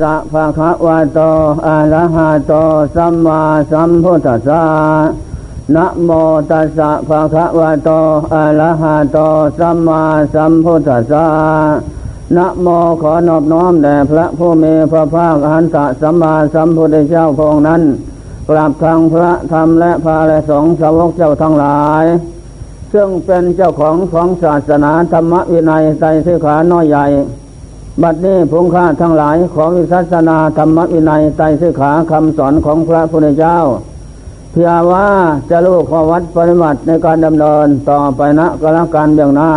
สะภะคะวะโตอะระหะโตสัมมาสัมพุทธัสสะนะโมตัสสะภะคะวะโตอะระหะโตสัมมาสัมพุทธัสสะนะโมขอนอบน้อมแด่พระผู้มีพระภาคอหันตสัมมาสัมพุทธเจ้าพองค์นั้นกราบทางพระธรรมและพระและสงฆ์สาวกเจ้าทั้งหลาย ซึ่งเป็นเจ้าของของศาสนาธรรมวินัยใจสิขาน้อยใหญ่ บัดนี้พงค่าทั้งหลายของวิสัสนาธรรมวินัยใจสิขาคำสอนของพระพุทธเจ้า เพื่อว่าจะรู้ข้อวัดปฏิบัติในการดำเนินต่อไปนะกรการเบื้องหน้า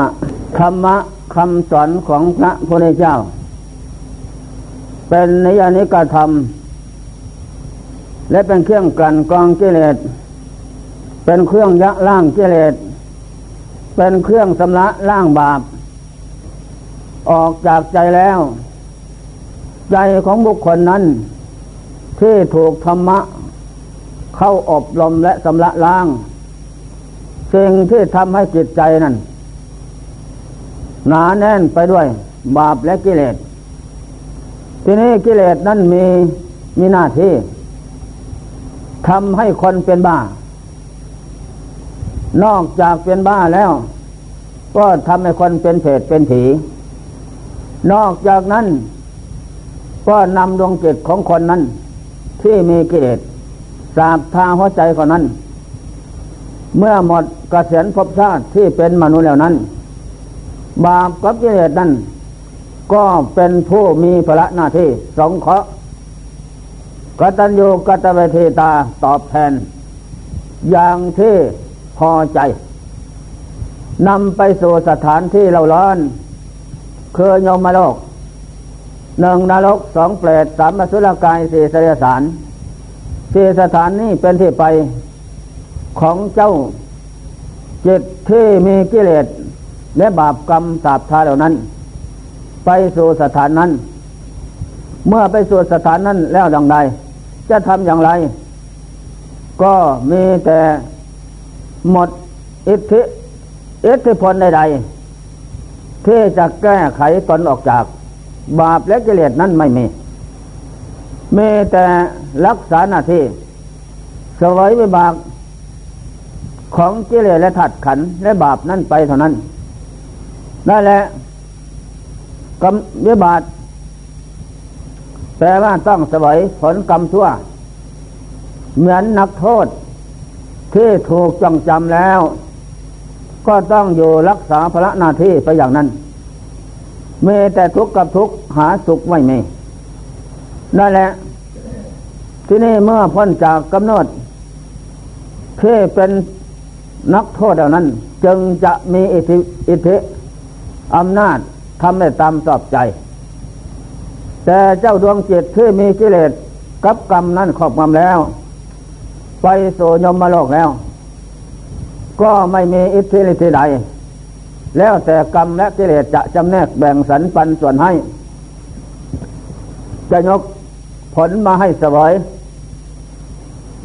ธรรมะคำสอนของพระพุทธเจ้า เป็นนิยานิกธรรม และเป็นเครื่องกลั่นกรองกิเลสเป็นเครื่องยะล่างกิเลสเป็นเครื่องสำระล่างบาป ออกจากใจแล้ว ใจของบุคคลนั้น ที่ถูกธรรมะ เข้าอบรมและสำระล้าง สิ่งที่ทำให้จิตใจนั้น หนาแน่นไปด้วย บาปและกิเลส ทีนี้กิเลสนั้นมีมีหน้าที่ทำให้คนเป็นบ้า นอกจากเป็นบ้าแล้ว ก็ทำให้คนเป็นเศษเป็นผี นอกจากนั้น ก็นำดวงจิตของคนนั้น ที่มีกิเลสสาบทาหัวใจคนนั้น เมื่อหมดกเกษียณภพชาติที่เป็นมนุษย์แล้วนั้น บาปกับกิเลสนั้น ก็เป็นผู้มีภระหน้าที่สงเคราะห์กตัญญูกตเวทีตาตอบแทน อย่างที่พอใจนำไปสู่สถานที่เราร้อน คือยมโลกหนึ่งนรกสองเปรตสามมสุรกายสี่เสยสารสี่สถานนี้เป็นที่ไปของเจ้าจิตที่มีกิเลสและบาปกรรมสาบทาเหล่านั้น ไปสู่สถานนั้น เมื่อไปสู่สถานนั้นแล้วดังใดจะทำอย่างไร ก็มีแต่หมดอิทธิอิทธิพลใดๆ ที่จะแก้ไขตนออกจาก บาปและกิเลสนั้นไม่มีมีแต่รักษาหน้าที่สวยวิบากของกิเลสและถัดขันและบาปนั่นไปเท่านั้นนั่นแหละกรรมวิบากแปลว่าต้องสวยผลกรรมชั่ว เหมือนนักโทษที่ถูกจังจำแล้ว ก็ต้องอยู่รักษาภระหน้าที่ไปอย่างนั้นเมีแต่ทุกข์กับทุกข์หาสุขไม่มีนั่นแหละ ที่นี่เมื่อพ้นจากกำเนิดที่เป็นนักโทษเหล่านั้น จึงจะมีอิทธิอิทธิอำนาจทำให้ตามสอบใจ แต่เจ้าดวงจิตที่มีกิเลสกับกรรมนั้นครอบงำแล้ว ไปสู่ยมโลกแล้ว ก็ไม่มีอิทธิฤทธิใด แล้วแต่กรรมและกิเลสจะจำแนกแบ่งสรรปันส่วนให้ จะยกผลมาให้สวย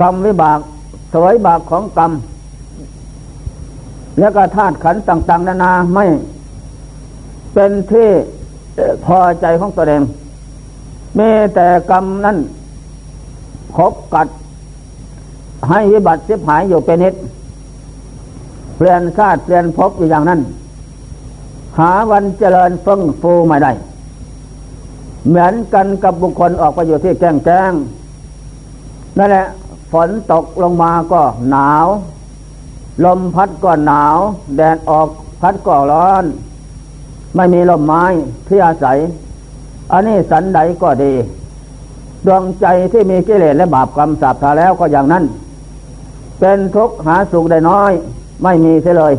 กรรมวิบากสวยบากของกรรม แล้วก็ธาตุขันต่าง ๆ นานาไม่เป็นที่พอใจของตัวเองมีแต่กรรมนั้นพบกัดให้วิบัติเสียหายอยู่เป็นนิด เปลี่ยนชาติเปลี่ยนภพอยู่อย่างนั้น หาวันเจริญฟึ่งฟูไม่ได้ เหมือนกันกับบุคคลออกไปอยู่ที่แจ้งแจ้งนั่นแหละฝนตกลงมาก็หนาว ลมพัดก็หนาว แดดออกพัดก็ร้อน ไม่มีลมไม้ที่อาศัย อันนี้สันใดก็ดี ดวงใจที่มีกิเลสและบาปกรรมสาบทาแล้วก็อย่างนั้น เป็นทุกข์หาสุขได้น้อย ไม่มีเสียเลย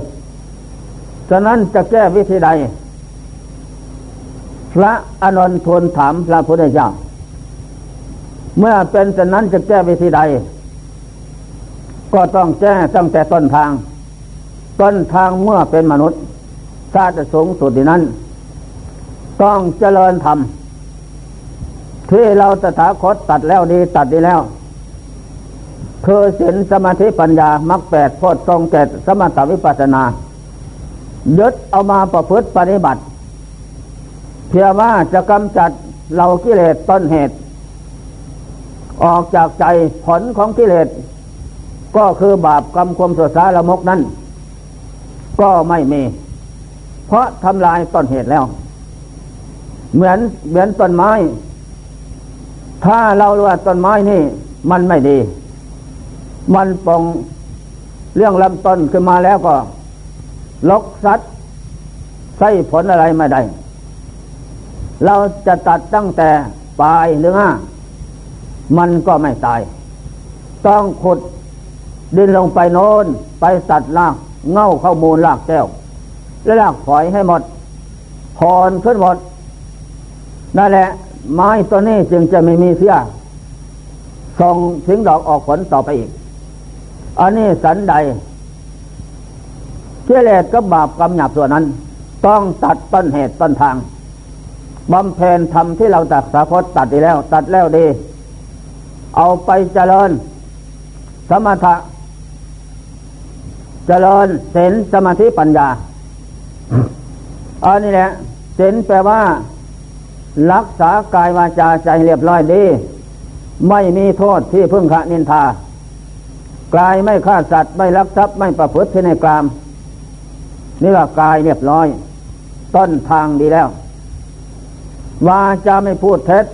ฉะนั้นจะแก้วิธีใด พระอนนทูลถามพระพุทธเจ้า เมื่อเป็นฉะนั้นจะแก้วิธีใด ก็ต้องแก้ตั้งแต่ต้นทาง ต้นทางเมื่อเป็นมนุษย์ชาติสูงสุดนั้น ต้องเจริญธรรมที่เราตถาคตตัดแล้วดีตัดดีแล้ว คือศีลสมาธิปัญญามรรคแปดโพชฌงเกตสมถวิปัสนา ยึดเอามาประพฤติปฏิบัติ เพื่อว่าจะกำจัดเรากิเลสต้นเหตุ ออกจากใจผลของกิเลส ก็คือบาปกรรมความสุสาละมกนั้น ก็ไม่มี เพราะทำลายต้นเหตุแล้ว เหมือนเหมือนต้นไม้ ถ้าเรารู้ว่าต้นไม้นี่ มันไม่ดี มันปองเรื่องลำต้นขึ้นมาแล้วก็ ลกสัตว์ใส่ผลอะไรไม่ได้ เราจะตัดตั้งแต่ปลายหรือห้ามันก็ไม่ตาย ต้องขุดดินลงไปโน้น ไปตัดรากเง่าเข้ามูลรากแก้ว และรากฝอยให้หมดพรขึ้นหมด นั่นแหละ ไม้ตัวนี้จึงจะไม่มีเสียส่งสิงดอกออกผลต่อไปอีก อันนี้สันใดเกิเลสก็บาปกรรมหยาบส่วนนั้น ต้องตัดต้นเหตุต้นทางบำเพ็ญธรรมที่เราตัดสาคตตัดดีแล้ว ตัดแล้วดี เอาไปเจริญ สมถะ เจริญศีลสมาธิปัญญาอันนี้แหละศีลแปลว่า รักษากายวาจาใจเรียบร้อยดี ไม่มีโทษที่พึ่งขะนินทา กายไม่ฆ่าสัตว์ไม่ลักทรัพย์ไม่ประพฤติในกรรมนี่ว่ากายเรียบร้อย ต้นทางดีแล้ววาจะไม่พูดเท็จ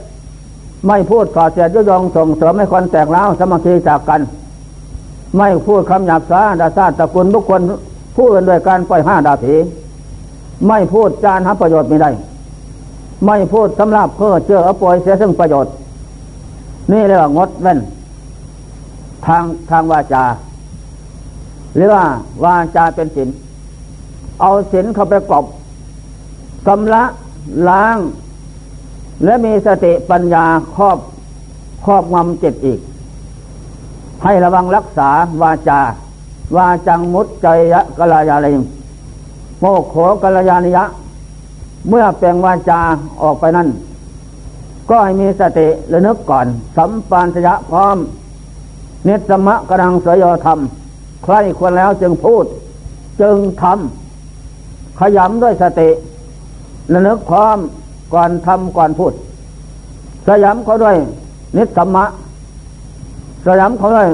ไม่พูดก่อเสียดยุยงส่งเสริมให้คนแตกเล้าสมาธิจากกัน ไม่พูดคำหยาบซาดาซาตะกุลบุคคลพูดกันด้วยการปล่อยห้าดาผีไม่พูดจานหาประโยชน์ไม่ได้ ไม่พูดสำหรับเพื่อเจออปวยเสียซึ่งประโยชน์ นี่เรียกว่างดเว้น ทางทางวาจา หรือว่าวาจาเป็นศีลเอาศีลเข้าไปกบกำละล้าง และมีสติปัญญาครอบครอบงำจิตอีก ให้ระวังรักษาวาจา วาจังมุตใจยะกลายาลิมโมโขกลยานิยะ เมื่อแปลงวาจาออกไปนั้น ก็ให้มีสติระนึกก่อน สัมปันสยะพร้อม นิสมะกรังสยธรรม ใครควรแล้วจึงพูด จึงทำขยำด้วยสติระลึกพร้อมก่อนทำก่อนพูด สยำเขาด้วย นิสัมมะ สยำเขาด้วย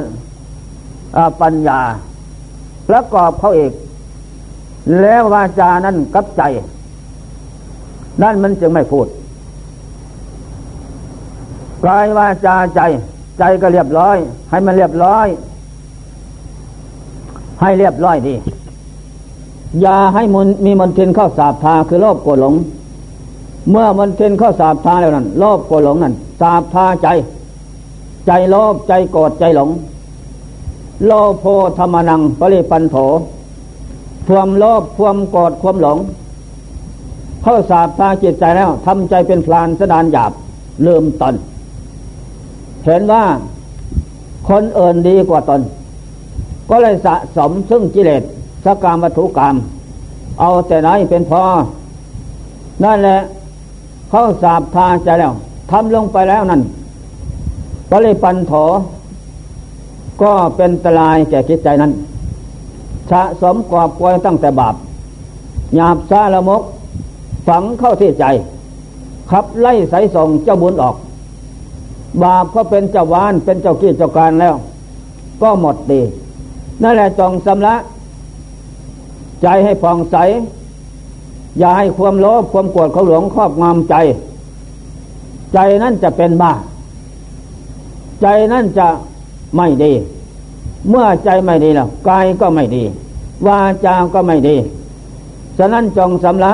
ปัญญาประกอบเขาเอกแล้ววาจานั้นกับใจ นั่นมันจึงไม่พูดกายวาจาใจ ใจก็เรียบร้อย ให้มันเรียบร้อย ให้เรียบร้อยดี อย่าให้มันมีมันเทนเข้าสาบทาคือโลภโกรหลง เมื่อมันเทนเข้าสาบทาแล้วนั้นโลภโกรหลงนั้นสาบทาใจ ใจโลภใจโกรธใจหลง โลโพธรรมนังปริปันโถความโลภความโกรธความหลง เข้าสาบทาจิตใจแล้วทำใจเป็นพลานสดานหยาบลืมตน เห็นว่าคนเอื่นดีกว่าตน ก็เลยสะสมซึ่งกิเลสสกามวัตถุกรรม เอาแต่ไหนเป็นพอ นั่นแหละเข้าสาบทาใจแล้วทำลงไปแล้วนั่นก็เลยปันโถก็เป็นตรายแก่จิตใจนั้น สะสมกอบกวยตั้งแต่บาปหยาบซาละมก ฝังเข้าที่ใจ ขับไล่สายส่งเจ้าบุญออก บาปก็เป็นเจ้าวานเป็นเจ้ากี้เจ้าการแล้ว ก็หมดดีนั่นแหละจองสำละ ใจให้ผ่องใส อย่าให้ความโลภความโกรธเขาหลงครอบงำใจ ใจนั่นจะเป็นบ้า ใจนั่นจะไม่ดี เมื่อใจไม่ดีแล้วกายก็ไม่ดี วาจาก็ไม่ดีฉะนั้นจงสำละ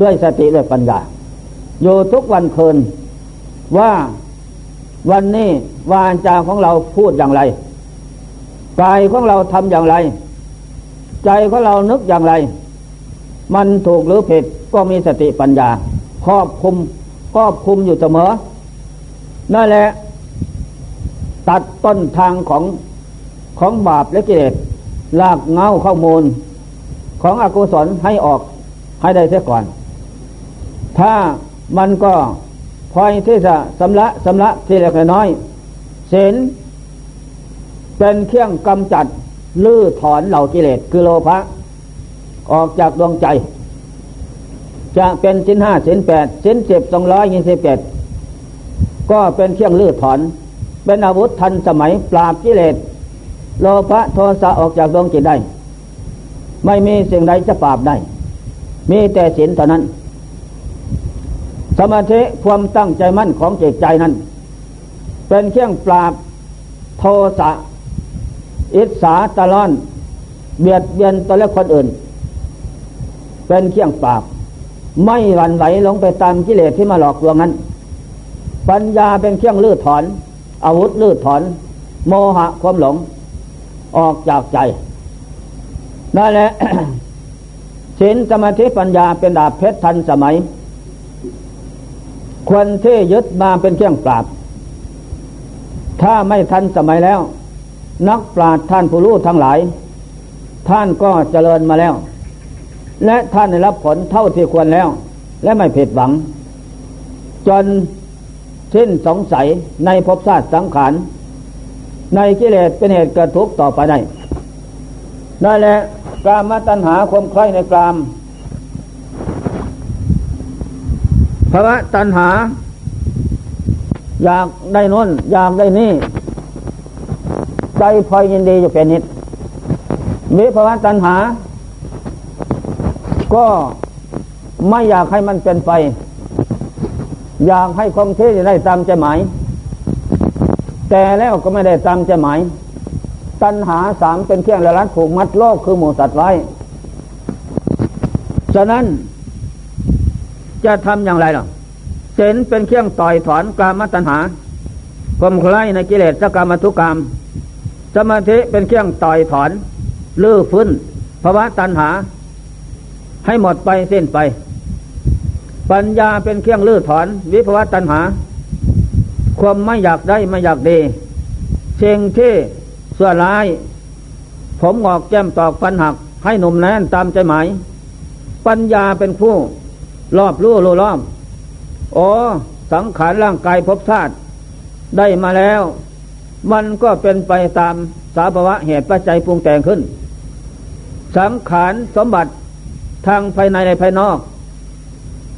ด้วยสติด้วยปัญญาอยู่ทุกวันคืนว่า วันนี้วาจาของเราพูดอย่างไรกายของเราทำอย่างไร ใจของเรานึกอย่างไร มันถูกหรือผิดก็มีสติปัญญาครอบคุมครอบคุมอยู่เสมอนั่นแหละ ตัดต้นทางของของบาปและกิเลสลากเงาข้ามูล ของอกุศลให้ออกให้ได้เสียก่อน ถ้ามันก็ พอยที่จะสำละสำละทีเล็กน้อยศีลเป็นเครื่องกำจัดลื้อถอนเหล่ากิเลสคือโลภะออกจากดวงใจ จะเป็นสินห้าสินแปดสินสิบสองร้อยยี่สิบเจ็ดก็เป็นเครื่องลื้อถอน เป็นอาวุธทันสมัยปราบกิเลสโลภะโทสะออกจากดวงจิตได้ ไม่มีสิ่งใดจะปราบได้ มีแต่ศีลเท่านั้น สมาธิความตั้งใจมั่นของจิตใจนั้น เป็นเครื่องปราบโทสะอิสาตะลอน เบียดเบียนตัวและคนอื่น เป็นเครื่องปราบ ไม่หวั่นไหวลงไปตามกิเลสที่มาหลอกลวงนั้น ปัญญาเป็นเครื่องลื้อถอน อาวุธลื้อถอน โมหะความหลง ออกจากใจนั่นแหละศีลสมาธิปัญญาเป็นดาบเพชรทันสมัย ควรที่ยึดมาเป็นเครื่องปราบ ถ้าไม่ทันสมัยแล้ว นักปราชญ์ท่านผู้รู้ทั้งหลาย ท่านก็เจริญมาแล้ว และท่านได้รับผลเท่าที่ควรแล้ว และไม่ผิดหวัง จนสิ้นสงสัยในภพชาติสังขาร ในกิเลสเป็นเหตุกิดทุกต่อไปได้นั่นและกามตัณหาความใคร่ในกาม ภาวะตัณหา อยากได้นนอยากได้นี่ ใจพลอยยินดีอยู่เป็นนิดมีภาวะตัณหา ก็ไม่อยากให้มันเป็นไป อยากให้คงที่ได้ตามใจหมาย แต่แล้วก็ไม่ได้ตามใจหมาย ตัณหาสามเป็นเครื่องละลัดผูกมัดโลกคือหมูสัตว์ไว้ ฉะนั้น จะทำอย่างไรหรอเจนเป็นเครื่องต่อยถอนกามตัณหาความคล้ายในกิเลสกรรมทุกกรรม สมาธิเป็นเครื่องต่อยถอนลื้อฟื้นภาวะตัณหา ให้หมดไปสิ้นไป ปัญญาเป็นเครื่องลื้อถอน วิภาวะตัณหา ความไม่อยากได้ไม่อยากดีเชิงที่เสื้อลาย ผมออกแก้มตอกฟันหัก ให้หนุ่มแน่นตามใจหมาย ปัญญาเป็นผู้ รอบรู้รู้รอบโอ้สังขารร่างกายภพชาติได้มาแล้ว มันก็เป็นไปตามสาภาวะเหตุปัจจัยปรุงแต่งขึ้น สังขารสมบัติทางภายในในภายนอก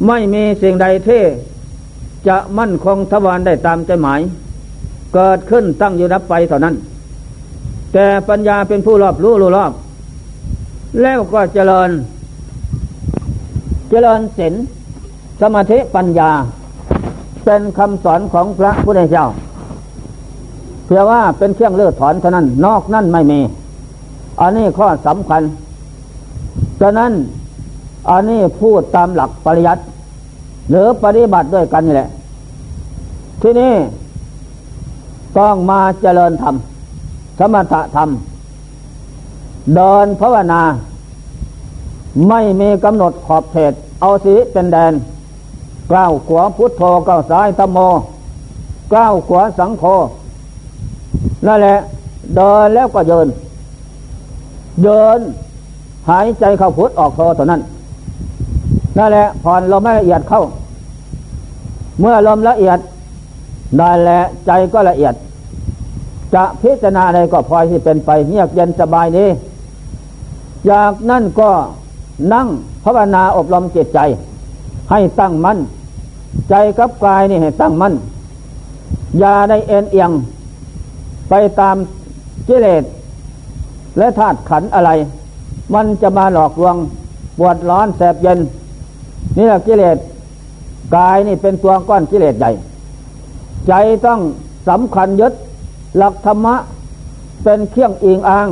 ไม่มีสิ่งใดที่จะมั่นคงทวารได้ตามใจหมาย เกิดขึ้นตั้งอยู่นับไปเท่านั้น แต่ปัญญาเป็นผู้รอบรู้รู้รอบ แล้วก็เจริญ เจริญศีลสมาธิปัญญา เป็นคำสอนของพระพุทธเจ้าเพื่อว่าเป็นเครื่องเลือดถอนเท่านั้น นอกนั่นไม่มี อันนี้ข้อสำคัญฉะนั้นอันนี้พูดตามหลักปริยัติหรือปฏิบัติด้วยกันนี่แหละ ที่นี่ต้องมาเจริญธรรมสมถะธรรม เดินภาวนา ไม่มีกำหนดขอบเขตเอาสีเป็นแดนก้าวขวาพุทโธก้าวซ้ายตโมก้าวขวาสังโฆนั่นแหละ เดินแล้วก็เดิน เดิน หายใจเข้าพุทออกโธเท่านั้น นั่นแหละผ่อนลมละเอียดเข้า เมื่อลมละเอียดนั่นแหละใจก็ละเอียด จะพิจารณาอะไรก็พลอยที่เป็นไปเงียบเย็นสบายนี้ จากนั่นก็ นั่งภาวนาอบรมจิตใจ ให้ตั้งมัน่นใจกับกายนี่ให้ตั้งมัน่นอย่าได้เอ็นเอียง ไปตามกิเลสและธาตุขันอะไร มันจะมาหลอกลวงปวดร้อนแสบเย็น นี่แหละกิเลสกายนี่เป็นตัวก้อนกิเลสใหญ่ ใจต้องสำคัญยึดหลักธรรมะเป็นเครื่องอิงอ้าง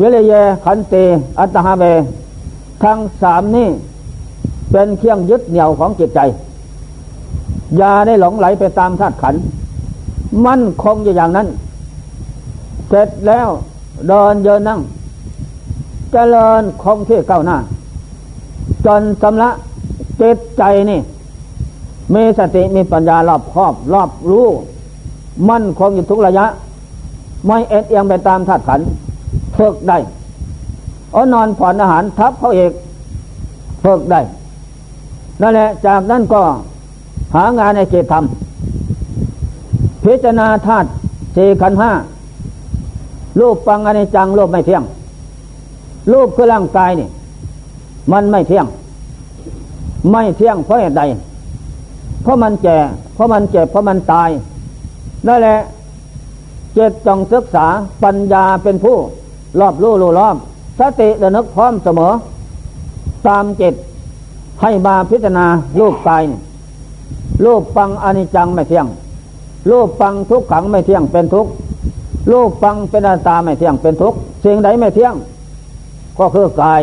วิเลเยขันเตอัตหาเบ ทั้งสามนี้เป็นเครื่องยึดเหนี่ยวของจิตใจ อย่าได้หลงไหลไปตามธาตุขัน มั่นคงอยู่อย่างนั้น เสร็จแล้วเดินเยินนั่งจเจริญคงที่เก้าหน้า จนสำละจิตใจนี่ มีสติมีปัญญารอบครอบรอบรู้ มั่นคงอยู่ทุกระยะ ไม่เอ็นเอียงไปตามธาตุขันฝึกได้ เอานอนผ่อนอาหารทับเขาเอกฝึกได้ นั่นแหละ จากนั้นก็หางานในเกตทำพิจารณาธาตุสี่ขันห้ารูปปังอนิจจังรูปไม่เที่ยง รูปคือร่างกายนี่ มันไม่เที่ยง ไม่เที่ยงเพราะเหตุใด เพราะมันแก่ เพราะมันเจ็บ เพราะมันตาย นั่นแหละเจตจงศึกษาปัญญาเป็นผู้ รอบรู้รู้รอบ สติระนึกพร้อมเสมอ ตามจิตให้มาพิจารณารูปกายรูปปังอนิจจังไม่เที่ยง รูปปังทุกขังไม่เที่ยงเป็นทุกรูปปังเป็นอัตตาไม่เที่ยงเป็นทุกสิ่งใดไม่เที่ยง ก็คือกาย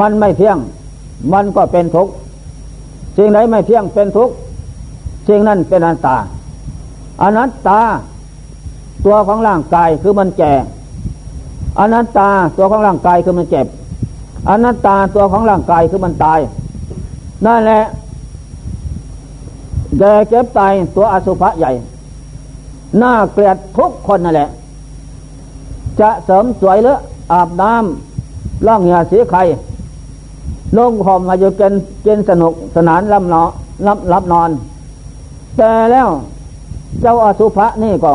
มันไม่เที่ยง มันก็เป็นทุกสิ่งใดไม่เที่ยงเป็นทุกสิ่งนั้นเป็นอัตตาอนัตตา ตัวของร่างกายคือมันแก่ อนัตตาตัวของร่างกายคือมันเจ็บ อนัตตาตัวของร่างกายคือมันตายนั่นแหละแก่เจ็บตายตัวอสุภะใหญ่ หน้าเกลียดทุกคนนั่นแหละ จะเสริมสวยหรืออาบน้ำล่องเหยื่อสีไข่ลงหอมมาอยู่เกณฑ์เกณฑ์สนุกสนานลำนอนรับรับนอน แต่แล้วเจ้าอสุภะนี่ก็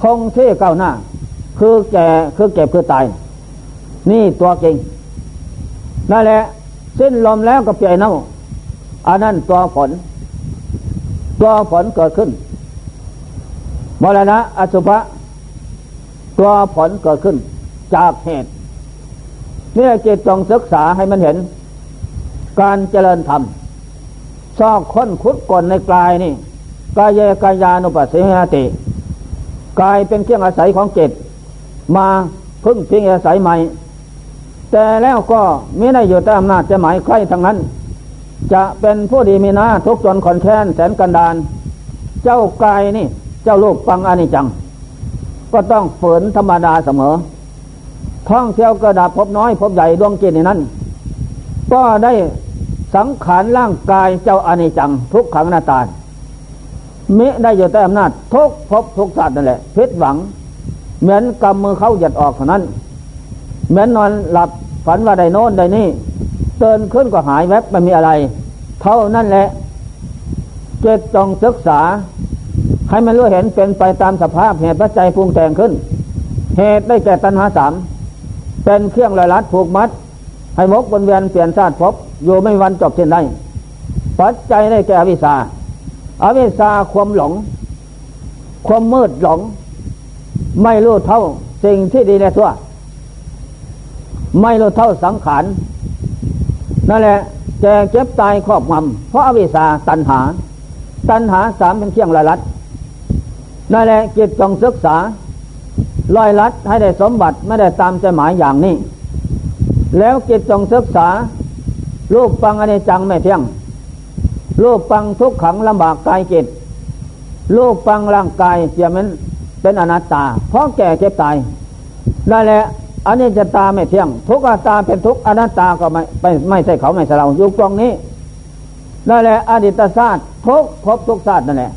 คงที่เก้าหน้า คือแก่คือเก็บคือตาย นี่ตัวจริงนั่นแหละสิ้นลมแล้วก็เปลี่ยนเน่าอันนั้นตัวผล ตัวผลเกิดขึ้นมรณะอสุภะตัวผลเกิดขึ้น จากเหตุเนี่ยจิตจงศึกษาให้มันเห็น การเจริญธรรมซอกค้นคุดก่อนในกายนี่กายเยกายานุปัสสิหติ กายเป็นเครื่องอาศัยของจิต มาพึ่งพิงอาศัยใหม่ แต่แล้วก็ไม่ได้อยู่ใต้อำนาจจะหมายใครทั้งนั้น จะเป็นผู้ดีมีนาทุกจนขอนแค้นแสนกันดาน เจ้ากายนี่ เจ้าลูกปังอนิจัง ก็ต้องฝืนธรรมดาเสมอ ท่องเที่ยวกระดับพบน้อยพบใหญ่ดวงจิตในนั้น ก็ได้สังขารร่างกายเจ้าอนิจัง ทุกขังนาตามิได้อยู่ใต้อำนาจทุกภพทุกชาตินั่นแหละพิษหวัง เหมือนกำมือเขาหยัดออกเท่านั้น เหมือนนอนหลับฝันว่าได้โน้นได้นี่เตือนขึ้นก็หายแวบไม่มีอะไร เท่านั้นแหละเจตจงศึกษา ให้มันรู้เห็นเป็นไปตามสภาพเหตุปัจจัยปรุงแต่งขึ้น เหตุได้แก่ตัณหาสามเป็นเครื่องลอยลัดผูกมัด ให้มกบนเวียนเปลี่ยนชาติพบอยู่ไม่วันจบเช่นใดปัจจัยได้แก่อวิสาอวิชาความหลง ความมืดหลง ไม่รู้เท่าสิ่งที่ดีในตัว ไม่รู้เท่าสังขารนั่นแหละแก่เจ็บตายครอบงำเพราะอวิชาตัณหา ตัณหาสามเป็นเครื่องลอยลัดนั่นแหละจิตจงศึกษาลอยลัดให้ได้สมบัติไม่ได้ตามใจหมายอย่างนี้ แล้วจิตจงศึกษาลูกฟังอนิจจังไม่เที่ยงรูปฟังทุกขังลำบากกายจิตรูปฟังร่างกายเสียมัน เป็นอนัตตา เพราะแก่เจ็บตายนั่นแหละอันนี้จะตาไม่เที่ยง ทุกอตาเป็นทุกอนัตตาก็ไม่ไม่ไม่ใช่เขาไม่ใช่เราอยู่ตรงนี้นั่นแหละอดีตศาสตร์ทุกพบทุกศาสตร์นั่นแหละ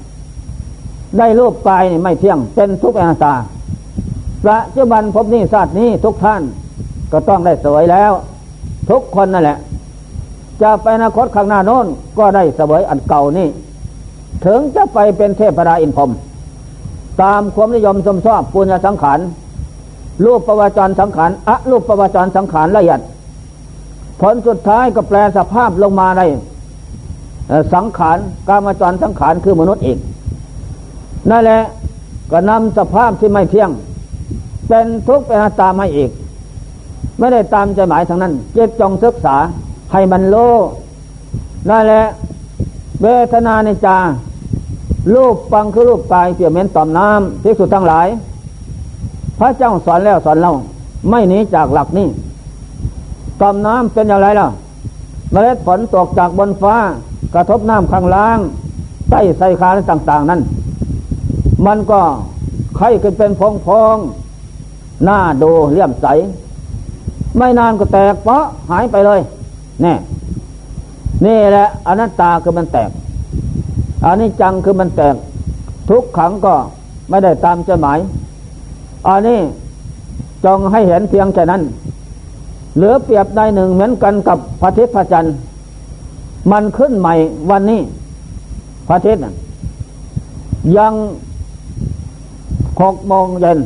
ได้รูปกายไม่เที่ยง เป็นทุกอนัตตาปัจจุบันพบนี้ศาสตร์นี้ทุกท่านก็ต้องได้สวยแล้ว ทุกคนนั่นแหละ จะไปอนาคตข้างหน้าโน้นก็ได้สวยอันเก่านี่ ถึงจะไปเป็นเทพราอินพรม ตามความนิยมสมชอบปุญญสังขารรูปประวัจรสังขารอะรูปประวัจรสังขารละเอียดผลสุดท้ายก็แปลสภาพลงมาได้สังขารกามจรสังขารคือมนุษย์อีกนั่นแหละก็นำสภาพที่ไม่เที่ยง เป็นทุกข์เป็นตามให้อีก ไม่ได้ตามใจหมายทางนั้นเจตจงศึกษาให้มันโลนั่นแหละเวทนาในจา รูปฟังคือรูปกายเปี่ยมเหม็นต่อมน้ำที่สุดทั้งหลาย พระเจ้าสอนแล้วสอนเล่าไม่หนีจากหลักนี้ต่อมน้ำเป็นอย่างไรล่ะเมล็ดฝนตกจากบนฟ้ากระทบน้ำข้างล่างใต้ใสคาต่าง ๆ นั้น มันก็ไข่ขึ้นเป็นพองพองหน้าดูเลี่ยมใส ไม่นานก็แตกเพราะหายไปเลยนี่นี่แหละอนัตตาคือมันแตก อันนี้จังคือมันแตก ทุกขังก็ไม่ได้ตามใจหมาย อันนี้จงให้เห็นเพียงแค่นั้น เหลือเปรียบได้หนึ่งเหมือนกันกับพระทิตย์พระจันทร์มันขึ้นใหม่วันนี้พระทิตย์ยังหกโมงเย็น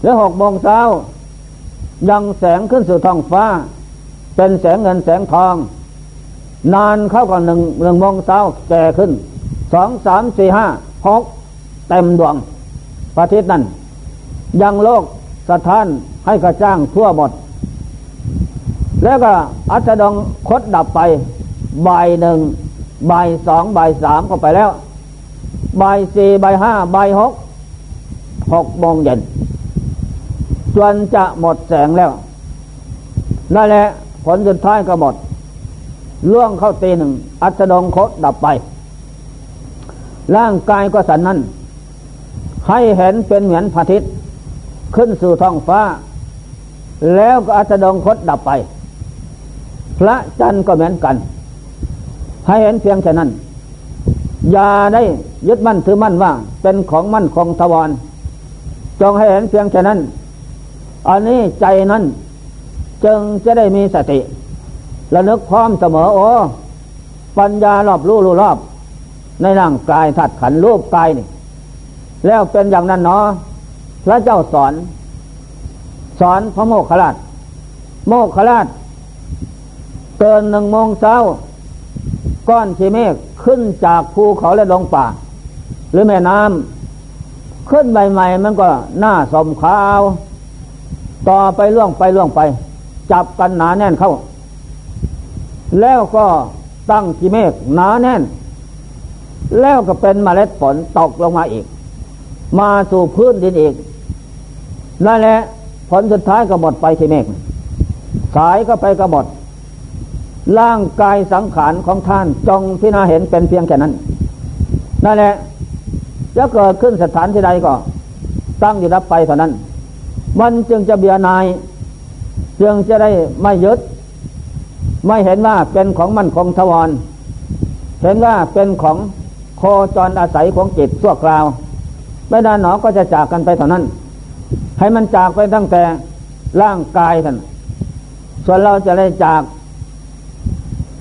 หรือหกโมงเช้ายังแสงขึ้นสู่ท้องฟ้า เป็นแสงเงินแสงทอง นานเข้าก่อนหนึ่งหนึ่งโมงเช้าแก่ขึ้นสองสามสี่ห้าหกเต็มดวงพระอาทิตย์นั้น ยังโลกสถานให้กระจ้างทั่วหมด แล้วก็อัจดงคดดับไปบ่ายหนึ่งบ่ายสองบ่ายสามก็ไปแล้วบ่ายสี่บ่ายห้าบ่ายหกหกโมงเย็นจนจะหมดแสงแล้วนั่นแหละผลสุดท้ายก็หมด ล่วงเข้าตีหนึ่ง อัจดงคดดับไป ร่างกายก็สันนั้น ให้เห็นเป็นเหมือนพระอาทิตย์ ขึ้นสู่ท้องฟ้า แล้วก็อัจดงคดดับไป พระจันทร์ก็เหมือนกัน ให้เห็นเพียงแค่นั้น อย่าได้ยึดมั่นถือมั่นว่า เป็นของมั่นคงทวารจงให้เห็นเพียงแค่นั้น อันนี้ใจนั้น จึงจะได้มีสติ ระลึกพร้อมเสมอโอ้ปัญญารอบรู้รู้รอบ ในร่างกายถัดขันรูปกายนี่ แล้วเป็นอย่างนั้นเนาะพระเจ้าสอน สอนพระโมคคัลลาชโมคคัลลาชเกินหนึ่งโมงเช้า ก้อนชีเมฆขึ้นจากภูเขาและลงป่า หรือแม่น้ำขึ้นใหม่ๆมันก็หน้าสมขาว ต่อไปล่วงไปล่วงไป จับกันหนาแน่นเข้า แล้วก็ตั้งชีเมฆหนาแน่น แล้วก็เป็นเมล็ดฝนตกลงมาอีก มาสู่พื้นดินอีก นั่นแหละผลสุดท้ายก็หมดไปชีเมฆสายก็ไปก็หมด ร่างกายสังขารของท่านจงพิจารณาเห็นเป็นเพียงแค่นั้น นั่นแหละจะเกิดขึ้นสถานที่ใดก็ ตั้งอยู่รับไปเท่านั้น มันจึงจะเบียนาย จึงจะได้ไม่ยึด ไม่เห็นว่าเป็นของมั่นคงทวร เห็นว่าเป็นของโคจรอาศัยของจิตชั่วคราวไม่นานหนอก็จะจากกันไปเท่านั้น ให้มันจากไปตั้งแต่ร่างกายท่านส่วนเราจะได้จาก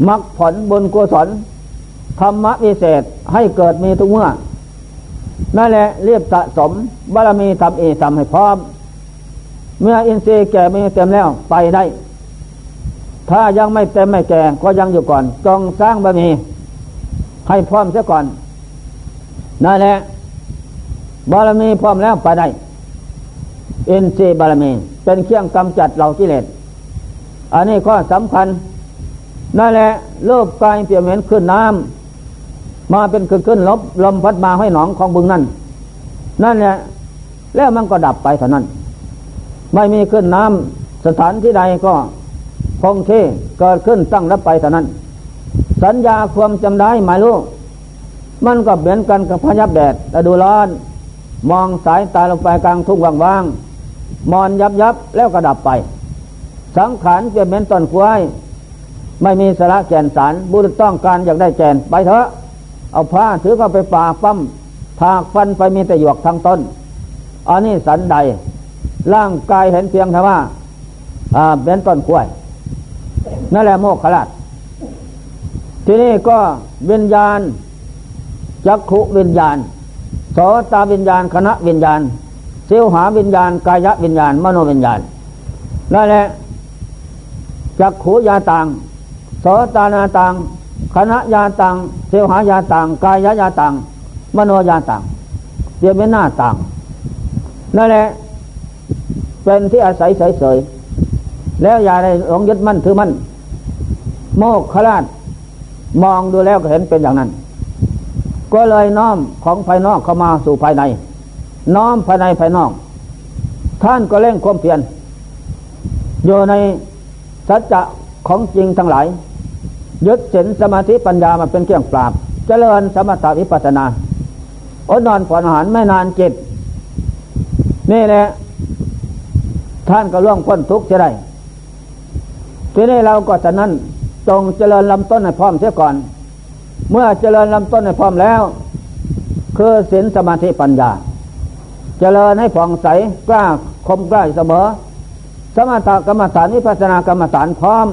มรรคผลบุญกุศลธรรมะวิเศษให้เกิดมีทุกเมื่อ นั่นแหละเรียบสะสมบารมีทำเอทำให้พร้อม เมื่ออินทรีย์แก่มีเต็มแล้วไปได้ ถ้ายังไม่เต็มไม่แก่ก็ยังอยู่ก่อน จงสร้างบารมีให้พร้อมเสียก่อนนั่นแหละบารมีพร้อมแล้วไปได้อินทรีย์บารมี เป็นเครื่องกำจัดเหล่ากิเลสอันนี้ข้อสำคัญนั่นแหละโลกกายเปลี่ยนเหมือนขึ้นน้ำมาเป็นขึ้นขึ้นลบลมพัดมาให้หนองของบึงนั่นนั่นแหละแล้วมันก็ดับไปเท่านั้น ไม่มีขึ้นน้ำสถานที่ใดก็ คงที่เกิดขึ้นตั้งรับไปเท่านั้น สัญญาความจำได้หมายรู้มันก็เหมือนกันกับพยับแดดแต่ดูร้อน มองสายตาลงไปกลางทุ่งว่างๆมอนยับยับแล้วก็ดับไป สังขารเปลี่ยนเหมือนต้นกล้วยไม่มีสาระแก่นสารบุรุษต้องการอยากได้แก่นไปเถอะ เอาผ้าถือเข้าไปป่าปั้มถากฟันไปมีแต่หยวกทั้งต้น อันนี้สันใด ร่างกายเห็นเพียงแต่ว่าเป็นต้นกล้วย นั่นแหละโมกขลาดทีนี้ก็วิญญาณจักขุวิญญาณโสตาวิญญาณคณะวิญญาณเสียวหาวิญญาณ กายวิญญาณ มโนวิญญาณนั่นแหละจักขูยาต่างโสตานาตังคณะยาตังเสวหายาตังกายยาตังมโนยาตังเรียกเป็นหน้าต่างนั่นแหละเป็นที่อาศัยเฉยๆแล้วอย่าได้หลงยึดมั่นถือมั่น โมกขลาดมองดูแล้วก็เห็นเป็นอย่างนั้น ก็เลยน้อมของภายนอกเข้ามาสู่ภายใน น้อมภายในภายนอก ท่านก็เร่งความเพียรอยู่ในสัจจะของจริงทั้งหลายยึดศีลสมาธิปัญญามาเป็นเครื่องปราบ เจริญสมถะวิปัสนาอดนอนผ่อนอาหารไม่นานจิตนี่แหละ ท่านก็ล่วงพ้นทุกข์จะได้ทีนี้เราก็ฉะนั้น จงเจริญลำต้นให้พร้อมเสียก่อน เมื่อเจริญลำต้นให้พร้อมแล้ว คือศีลสมาธิปัญญา เจริญให้ผ่องใสกล้าคมกล้าเสมอ สมถกรรมฐานวิปัสสนากรรมฐานพร้อม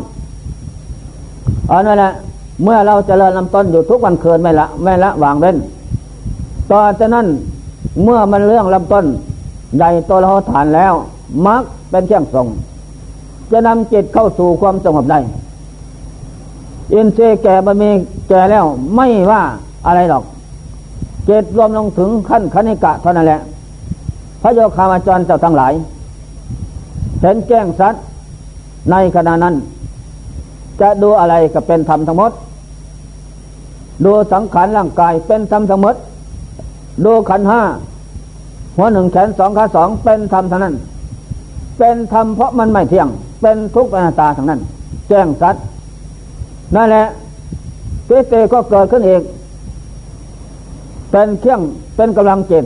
อันนั้นแหละเมื่อเราจเจริญลำต้นอยู่ทุกวันเคืนไม่ละไม่ละวางเว้นต่อจากนั้นเมื่อมันเรื่องลำต้นใหญ่โตเราฐานแล้วมักเป็นเครื่องทรงจะนำจิตเข้าสู่ความสงบได้ อินทรีย์แก่บะมีแก่แล้วไม่ว่าอะไรหรอก เจตรวมลงถึงขั้นคณิกะเท่านั้นแหละ พระโยคามาจรเจ้าทั้งหลาย เห็นแจ้งสัตว์ในขณะนั้น จะดูอะไรก็เป็นธรรมทั้งหมด ดูสังขารร่างกายเป็นธรรมทั้งหมด ดูขันห้าหัวหนึ่งแขนสองขาสองเป็นธรรมทั้งนั้น เป็นธรรมเพราะมันไม่เที่ยง เป็นทุกข์เป็นตาทั้งนั้น แจ้งสัตว์ นั่นแหละปิเตก็เกิดขึ้นเองเป็นเครื่องเป็นกำลังจิต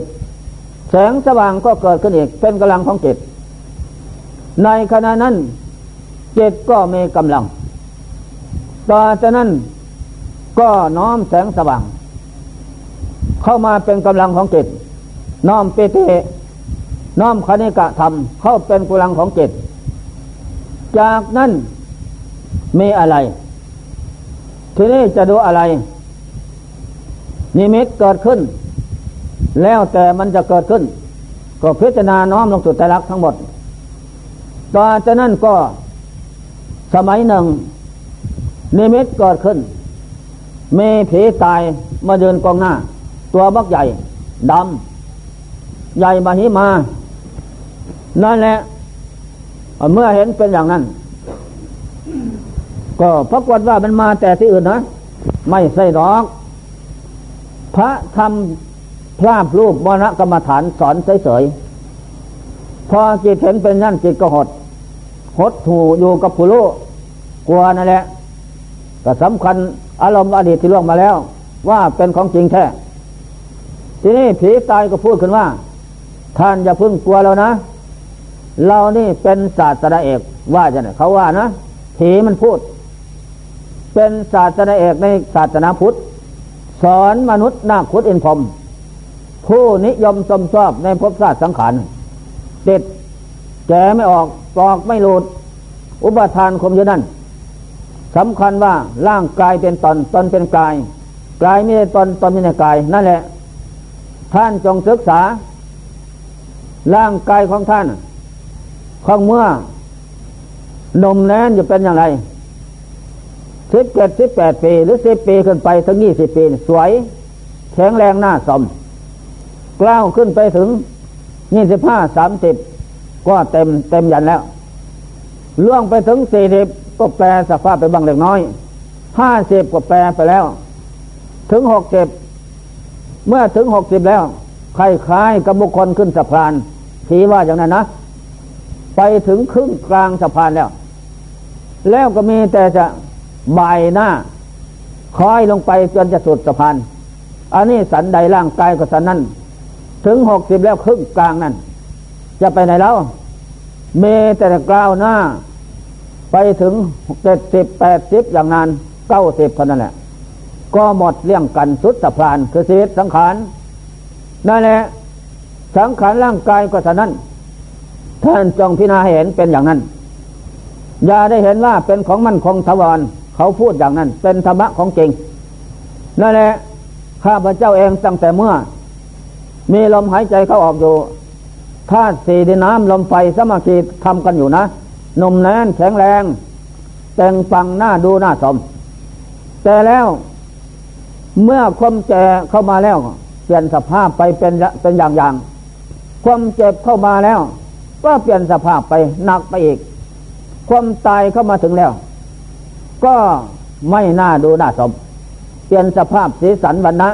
แสงสว่างก็เกิดขึ้นอีก เป็นกำลังของจิต ในขณะนั้นจิตก็มีกำลัง ต่อจากนั้นก็น้อมแสงสว่าง เข้ามาเป็นกำลังของจิต น้อมเปเตน้อมคณิกะธรรมเข้าเป็นกำลังของจิต จากนั้นมีอะไร ทีนี้จะดูอะไร นิมิตเกิดขึ้น แล้วแต่มันจะเกิดขึ้น ก็พิจารณาน้อมลงสู่ใจรักทั้งหมดต่อจากนั้นก็สมัยหนึ่ง นิมิตเกิดขึ้น มีผีตายมาเดินกองหน้า ตัวบักใหญ่ดำใหญ่มาหิมา นั่นแหละเมื่อเห็นเป็นอย่างนั้น ก็พรากฏว่ามันมาแต่ที่อื่นนะ ไม่ใช่หรอก พระทำพระรูปมรณกรรมฐานสอนเฉยๆ พอจิตเห็นเป็นนั่นจิตก็หด หดถูอยู่กับผู้รู้กลัวนั่นแหละก็สำคัญอารมณ์อดีตที่ล่วงมาแล้ว ว่าเป็นของจริงแท้ทีนี้ผีตายก็พูดขึ้นว่า ท่านอย่าพึ่งกลัวเรานะ เรานี่เป็นศาสนาเอกว่าจะไหนเขาว่านะผีมันพูด เป็นศาสนาเอกในศาสนาพุทธ สอนมนุษย์นาคุดอินพรมผู้นิยมสมชอบในภพชาติสังขารติดแกไม่ออกปอกไม่หลุด อุปทานคมอยู่นั่นสำคัญว่าร่างกายเป็นตนตนเป็นกาย กายไม่ใช่ตนตนไม่ใช่กาย นั่นแหละ ท่านจงศึกษา ร่างกายของท่านของเมื่อนมแน่นจะเป็นอย่างไร สิบเจ็ดสิบแปดปี หรือสิบปีขึ้นไปถึงยี่สิบปี สวย แข็งแรงหน้าสมกล้าวขึ้นไปถึงยี่สิบห้าสามสิบก็เต็มเต็มยันแล้วล่วงไปถึงสี่สิบก็แปลสภาพไปบางเล็กน้อยห้าสิบก็แปลไปแล้ว ถึงหกสิบเมื่อถึงหกสิบแล้วคล้ายๆกับบุคคลขึ้นสะพานทีว่าอย่างนั้นนะ ไปถึงครึ่งกลางสะพานแล้ว แล้วก็มีแต่จะ ใบหน้าคอยลงไปจนจะสุดสะพานอันนี้สันใดร่างกายก็สันนั้น ถึงหกสิบแล้วครึ่งกลางนั่นจะไปไหนแล้วเมแต่กล่าวหน้า ไปถึงเจ็ดสิบแปดสิบอย่างนานเก้าสิบคนนั่นแหละก็หมดเลี่ยงกันสุดสะพานคือสีสังขารนั่นแหละสังขารร่างกายก็สันนั้น ท่านจงพิจารณาเห็นเป็นอย่างนั้น อย่าได้เห็นว่าเป็นของมั่นคงทวาร เขาพูดอย่างนั้น เป็นธรรมะของจริงนั่นแหละข้าพเจ้าเองตั้งแต่เมื่อ มีลมหายใจเข้าออกอยู่ธาตุสี่ดินน้ำลมไฟสมาธิทำกันอยู่นะนมแน่นแข็งแรง แต่งฟังหน้าดูหน้าสม แต่แล้วเมื่อความแก่เข้ามาแล้ว เปลี่ยนสภาพไปเป็นเป็นอย่างอย่างความเจ็บเข้ามาแล้ว ก็เปลี่ยนสภาพไปหนักไปอีก ความตายเข้ามาถึงแล้ว ก็ไม่น่าดูน่าสม เปลี่ยนสภาพสีสันวันนะ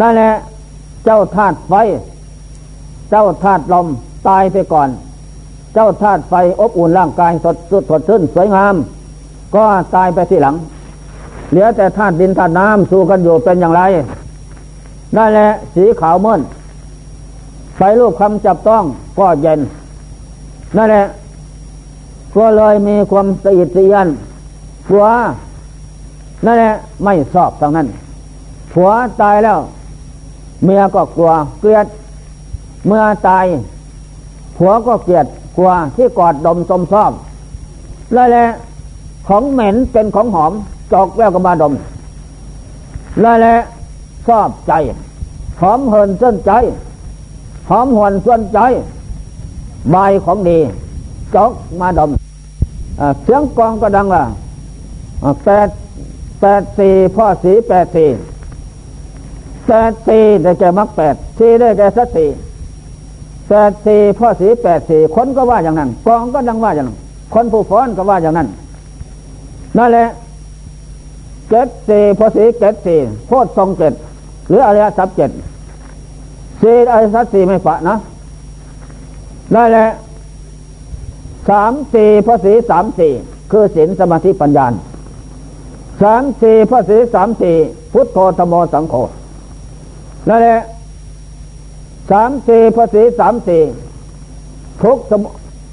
นั่นแหละเจ้าธาตุไฟ เจ้าธาตุลมตายไปก่อน เจ้าธาตุไฟอบอุ่นร่างกายสดสดสดชื่นสวยงาม ก็ตายไปทีหลัง เหลือแต่ธาตุดินธาตุน้ำสู้กันอยู่เป็นอย่างไรนั่นแหละสีขาวมื่นไฟรูปคำจับต้องก็เย็นนั่นแหละก็เลยมีความสะอิดสะยัน ผัวนั่นแหละไม่ชอบทางนั้น ผัวตายแล้ว เมียก็กลัวเกลียด เมื่อตาย ผัวก็เกลียดกลัวที่กอดดมสมชอบแล้วแหละของเหม็นเป็นของหอมจอกแล้วก็มาดมแล้วแหละชอบใจ หอมเหินส้นใจ หอมหวนส้นใจ ใบของดีจอกมาดมเสียงกองก็ดังล่ะ แต่แปดสี่พ่อสีแปดสี่แปดสี่ได้แก่มรรคแปดสี่ได้แก่สติแปดสี่พ่อสีแปดสี่คนก็ว่าอย่างนั้นกองก็ดังว่าอย่างนั้นคนผู้ฟ้อนก็ว่าอย่างนั้นนั่นแหละเจ็ดสี่พ่อสีเจ็ดสี่โพดทรงเจ็ดหรืออริยสัพเจ็ดสี่อริยสัพสี่ไม่ปะนะนั่นแหละสามสี่พ่อสีสามสี่คือศีลสมาธิปัญญา สามสี่พระศีสามสี่พุทโธธโมสังโฆนั่นแหละสามสี่พระศีสามสี่ทุก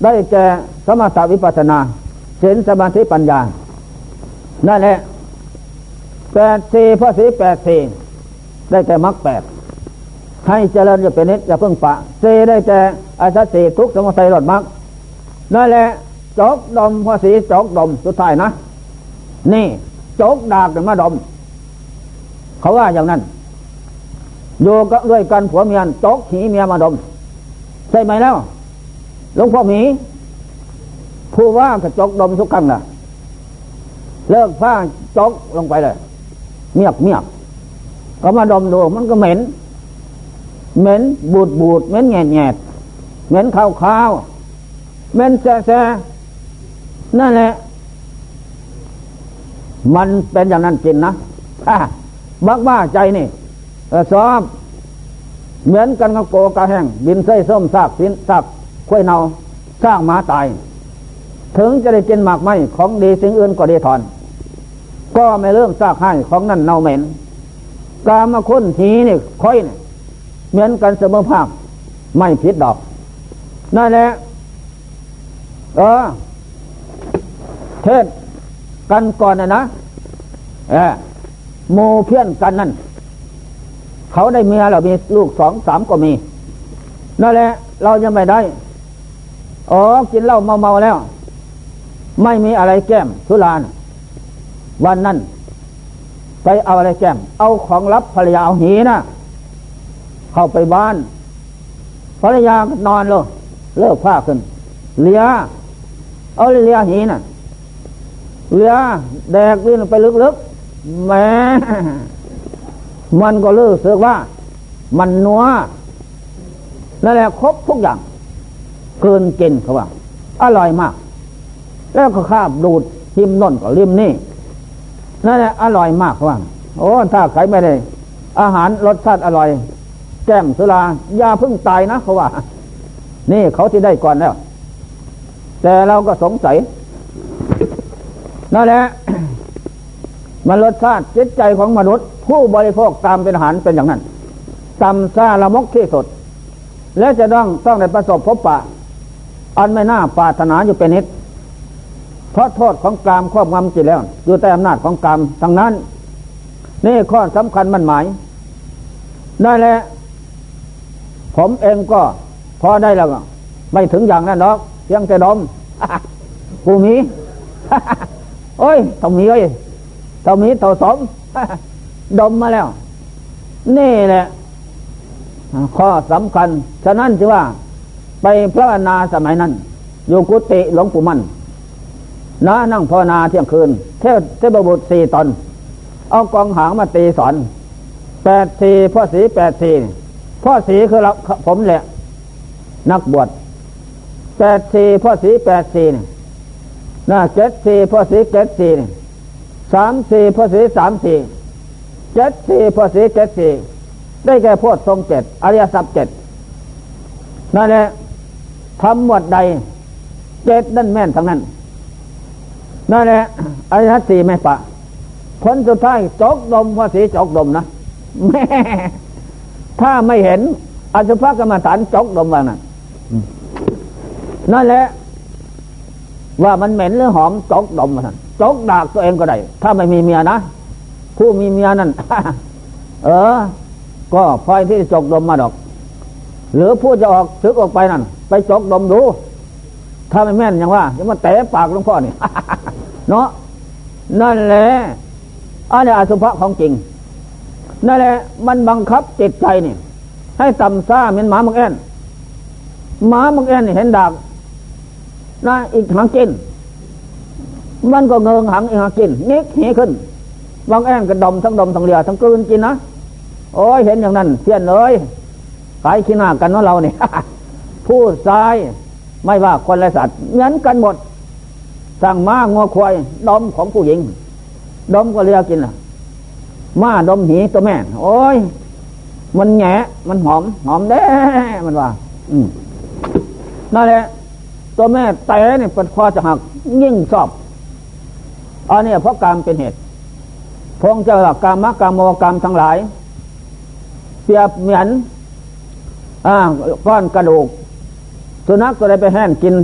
ได้แก่สมถวิปัสนาศีลสมาธิปัญญา นั่นแหละแปดสี่พระศีแปดสี่ได้แก่มรรคแปดให้เจริญอย่าเป็นนิดอย่าเพิ่งปะสีได้แก่อาสัสี่ทุกสมุทัยหลดมรรคนั่นแหละจกดมพระศีจกดมสุดท้ายนะ นี่ จกดากมาดม เขาว่าอย่างนั้นโยก็ด้วยกันผัวเมียจกหีเมียมาดม ใช่ไหมแล้วหลวงพ่อหมี ผู้ว่ากระจกดมทุกครั้งนะเลิกผ้าจกลงไปเลย เมียบเมียบก็มาดมดูมันก็เหม็น เหม็นบูดบูดเหม็นแงดแงดเหม็นข้าวข้าวเหม็นแซ่แซ่นั่นแหละ มันเป็นอย่างนั้นจริงนะบักบ้าใจนี่สอบเหมือนกันกับโกกระแห้งบินไส้ส้มซากสินซากข้วยเนาสร้างหมาตาย ถึงจะได้กินหมากไม้ของดีสิ่งอื่นก็ดีถอน ก็ไม่เริ่มซากให้ของนั่นเน่าเหม็น กามาคุ้นทีนี่ค่อยนี่เหมือนกันเสมอภาคไม่ผิดดอก นั่นแหละเออเทศ กันก่อนนะนะเออโมเพี้ยนกันนั่นเขาได้เมียเรามีลูกสองสามก็มีนั่นแหละเรายังไม่ได้อ๋อกินเหล้าเมาเมาแล้ว ไม่มีอะไรแก้มทุลาน วันนั้น ไปเอาอะไรแก้ม เอาของรับภรรยาเอาหีนะเข้าไปบ้านภรรยานอนเลยเลิกผ้าขึ้นเลียเอาเลียหีนะ่ะ เรือแดกวิ่งไปลึกๆแม้มันก็รู้สึกว่า มันนัวนั่นแหละครบทุกอย่างเกินกินเขาว่า อร่อยมาก แล้วก็ข้าบดูดริมน่นก็ริมนี่นั่นแหละอร่อยมากเขาว่า โอ้ถ้าใครไม่ได้ อาหารรสชาติอร่อย แก้มสุรายาพึ่งตายนะเขาว่า นี่เขาที่ได้ก่อนแล้ว แต่เราก็สงสัย นั่นแหละมันรสชาติจิตใจของมนุษย์ ผู้บริโภคตามเป็นอาหารเป็นอย่างนั้นตำซาละมกที่สุด และจะต้องต้องได้ประสบพบปะ อันไม่น่าปรารถนาอยู่เป็นนิด เพราะโทษของกรรมครอบงำจิตแล้ว อยู่ใต้อำนาจของกรรมทั้งนั้น นี่ข้อสำคัญมันหมายได้แล้วผมเองก็พอได้แล้วไม่ถึงอย่างนั้นหรอกเพียงแต่ดมกูมี โอ้ยเท่ามีเอ้ยเท่ามีเท่าสมดมมาแล้ว นี่แหละ ข้อสำคัญ ฉะนั้นที่ว่า ไปพระนาสมัยนั้นอยู่กุฏิหลวงปู่มันนะนั่งภาวนาเที่ยงคืน เทพเทพบุตรสี่ตน เอากองหางมาตีสอนแปดสี่พ่อสีแปดสี่พ่อสีคือเราผมแหละ นักบวชแปดสี่พ่อสีแปดสี่ะเจ็ดสี่พอสีเจ็ดสี่สามสี่พอสีสามสี่เจ็ดสี่พอสีเจ็ดสี่ได้แก่พวดทรงเจ็ดอริยสัพเจ็ดนั่นแหละทำหมวดใดเจ็ดนั่นแม่นทั้งนั้นนั่นแหละอริยสัพสี่ไม่ปะผลสุดท้ายจกดมพอสีจกดมนะแม่ถ้าไม่เห็นอสุภกรรมฐานจกดมว่านั้นนั่นแหละ ว่ามันเหม็นหรือหอมจกดมมันจกดากตัวเองก็ได้ ถ้าไม่มีเมียนะ ผู้มีเมียนั่นเออ ก็พลอยที่จกดมมาดอก หรือผู้จะออกซึกออกไปนั่น ไปจกดมดู ถ้าไม่แม่นอย่างว่าจะมาแตะปากหลวงพ่อนี่เนาะนั่นแหละอันนี้อสุภะของจริง นั่นแหละ มันบังคับจิตใจนี่ ให้ต่ำซ่าเหมือนหมามังแอนหมามังแอนนี่เห็นดาก นะอีกหางกินมันก็เงิงหางอีกหางกินเง็กเหขึ้นบางแองกระดมทั้งดมทั้งเรือทั้งกลืนกินนะโอ้ยเห็นอย่างนั้นเสียนเลยขายขี้หน้ากันว่าเราเนี่ยผู้ชายไม่ว่าคนและสัตว์เหมือนกันหมดสั่งม้างัวควายดมของผู้หญิง ดมก็เรียกินล่ะม้าดมหีตัวแม่โอ้ยมันแงะมันหอม หอมแด้มันว่า อืมนั่นแหละ ตัวแม่แต่เนี่ยเป็นคอจะหักยิ่งชอบอันนี้เพราะกรรมเป็นเหตุพงเจ้ากรรมกรรมโมกรรมทั้งหลายเสียบเหมือนอ่าก้อนกระดูก สุนัขตัวใดไปแห้งกิน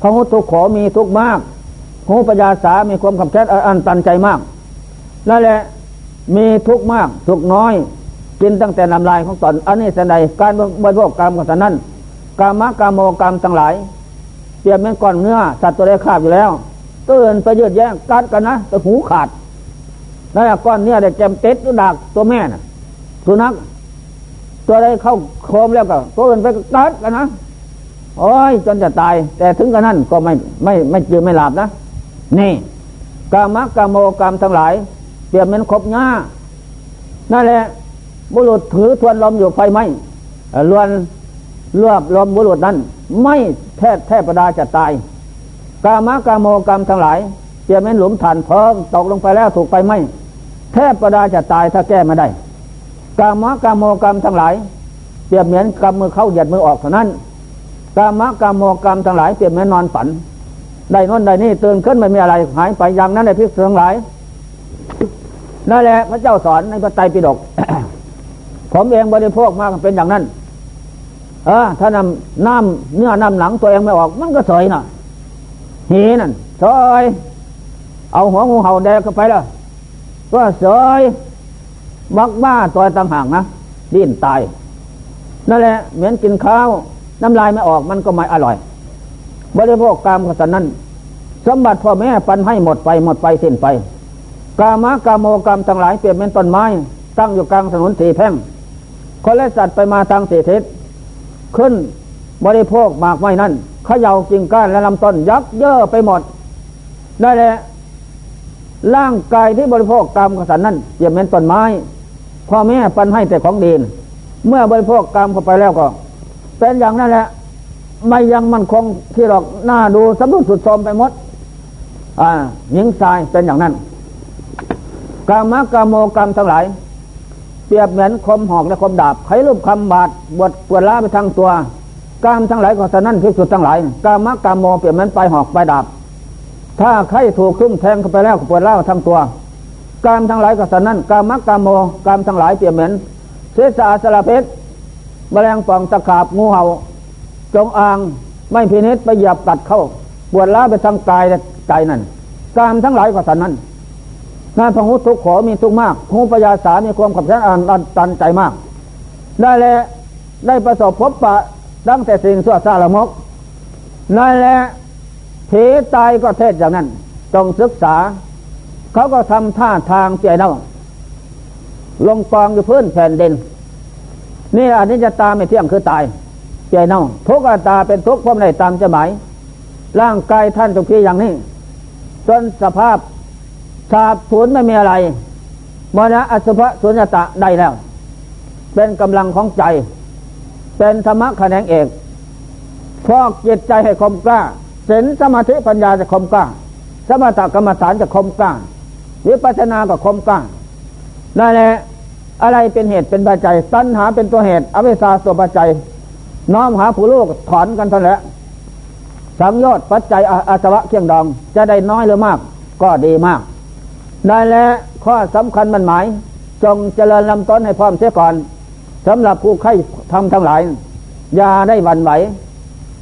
พระหุทุกขอมีทุกมากหูปัญญาสามีความขับแค้นอันตันใจมากนั่นแหละมีทุกมาก ทุกน้อย กินตั้งแต่นำลายของตนอันนี้แสดงการบริโภคกรรมของสันนั้นกามะกามโมกรรมทั้งหลาย รียบเหมือนก้อนเนื้อสัตว์ตัวใดคาบอยู่แล้วตื่นไปยืดแย่งกัดกันนะแต่หูขาดนั่นแหละก้อนเนื้อได้แจมเต็ดตัวดักตัวแม่น่ะสุนัขตัวใดเข้าโคมแล้วก็ตัวอื่นไปกัดกันนะโอ้ยจนจะตาย แต่ถึงกระนั้นก็ไม่ไม่ไม่จือไม่หลับนะนี่กามกามโมกรรมทั้งหลาย เปรียบเหมือนคบหญ้านั่นแหละบุรุษถือทวนลมอยู่ไฟไหมลวน เลือบลมบุรุษนั้น ไม่แทบแทบประดาจะตาย กามกามโมกรรมทั้งหลายเปรียบเหมือนหลุมฐานเพิงตกลงไปแล้วถูกไฟไหมแทบประดาจะตายถ้าแก้ไม่ได้ กามกามโมกรรมทั้งหลายเปรียบเหมือนกำมือเข้าหยัดมือออกเท่านั้นกามกามโมกรรมทั้งหลายเปรียบเหมือนนอนฝันได้นอนได้นี่ตื่นขึ้นไม่มีอะไรหายไปอย่างนั้นในพิษทั้งหลายนั่นแหละพระเจ้าสอนในพระไตรปิฎกผมเองบริโภคมากเป็นอย่างนั้น เออถ้านำน้ำเนื้อน้ำหนังตัวเองไม่ออก มันก็สยน่ะหีนั่นสยเอาหัวงูเห่าแดงเข้าไปแล้วก็สยมักบ้าตัวต่างหากนะดิ้นตาย นั่นแหละ เหมือนกินข้าวน้ำลายไม่ออกมันก็ไม่อร่อยบริโภคกามขสันนั้นสมบัติพ่อแม่ปันให้หมดไปหมดไปสิ้นไป กามากามโมกรรมทั้งหลายเปรียบเป็นต้นไม้ ตั้งอยู่กลางถนนสีแพ่งคนและสัตว์ไปมาทางสีทิศ ขึ้น บริโภคมากไม้นั่นเขย่ากิ่งก้านและลำต้นยักเย่อไปหมดได้แหละร่างกายที่บริโภคกรรมขสันนั้นเปรียบเป็นต้นไม้พ่อแม่ปันให้แต่ของดีเมื่อบริโภคกรรมเข้าไปแล้วก็ เป็นอย่างนั้นแหละ ไม่ยังมันคงที่หรอกหน้าดูสมดุลสุดโทมไปหมด อ่าหญิงชายเป็นอย่างนั้นกามกามโมกรรมทั้งหลาย เปรียบเหมือนคมหอกและคมดาบไขรูปคำบาดบวดปวดล้าไปทางตัวกามทั้งหลายก็สนั่นพิสุดทั้งหลายกามกามโมเปรียบเหมือนปลายหอกปลายดาบ ถ้าใครถูกทุ่มแทงเข้าไปแล้วปวดล้าทั้งตัวกามทั้งหลายก็สนั่นกามกามโมกามทั้งหลายเปรียบเหมือนเสสาสลาเพชรแมลงป่องตะขาบงูเห่า จงอางไม่พินิษไปหยับกัดเข้าปวดล้าไปทางกายใจนั่นกามทั้งหลายก็สนนั้น งานพหุทุกขอมีทุกมากหูปยาสามีความขับแค้นอันตันใจมาก ได้แลวได้ประสบพบปะตั้งแต่สิ่งสั่วซาละมกนั่นแหละผีตายก็เทศอย่างนั้นต้องศึกษา เขาก็ทำท่าทางเจียเน่าลงกองอยู่พื้นแผ่นดิน นี่อันนี้จะตาไม่เที่ยงคือตายใจเน่าทุกอัตาเป็นทุกข์เพราะในตามจะหมาย ร่างกายท่านตรงที่อย่างนี้จนสภาพ สาบสูญไม่มีอะไรมรณะอสุภะสุญญตะได้แล้ว เป็นกำลังของใจ เป็นธรรมะแขนงเอกฟอกจิตใจให้คมกล้าศีลสมาธิปัญญาจะคมกล้า สมถกรรมฐานจะคมกล้าวิปัสสนาก็คมกล้านั่นแหละอะไรเป็นเหตุเป็นปัจจัย ตัณหาเป็นตัวเหตุ อวิชชาตัวปัจจัย น้อมหาผู้ลูกถอนกันทันแหละสังยอดปัจจัยอาสวะเคียงดอง จะได้น้อยหรือมาก ก็ดีมาก ได้แล้วข้อสำคัญมันหมาย จงเจริญลำต้นให้พร้อมเสียก่อนสำหรับผู้ใครทำทั้งหลาย อย่าได้หวั่นไหว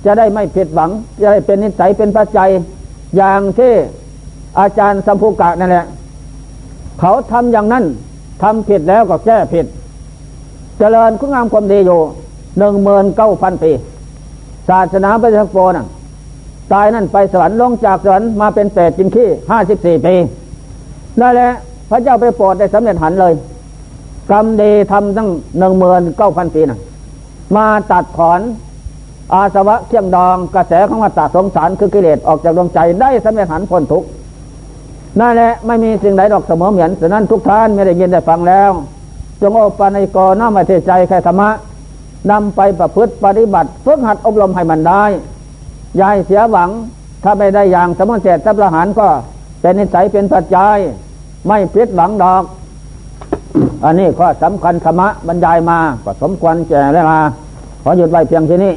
จะได้ไม่ผิดหวัง จะได้เป็นนิสัยเป็นปัจจัย อย่างที่อาจารย์สัมภูกะนั่นแหละ เขาทำอย่างนั้นทำผิดแล้วก็แก้ผิด เจริญคุณงามความดีอยู่หนึ่งเมืนเก้าพันปี ศาสนาพระเจ้าโปน่ะตายนั่นไปสวรรค์ลงจากสวรรค์มาเป็นเปรตจินขี้ห้าสิบสี่ปี นั่นแหละพระเจ้าไปโปรดได้สำเร็จหันเลย กรรมดีทำตั้งหนึ่งเมืนเก้าพันปีน่ะมาตัดถอน อาสวะเคี่ยงดองกระแสของวัฏสงสารคือกิเลสออกจากดวงใจได้สำเร็จหันพ้นทุกนั่นแหละไม่มีสิ่งใดดอกเสมอเหมือนฉะนั้นทุกท่านไม่ได้ยินได้ฟังแล้ว จงโอปาในกอน้ามาเทใจแค่ธรรมะนำไปประพฤติปฏิบัติฝึกหัดอบรมให้มันได้ยายเสียหวังถ้าไม่ได้อย่างสมุนเสร็จทับประหารก็ เป็นนิสัยเป็นปัจจัย ไม่พิดหลังดอก อันนี้ข้อสำคัญธรรมะบรรยายมาก็สมควรแก่แล้วลาขอหยุดไว้เพียงที่นี้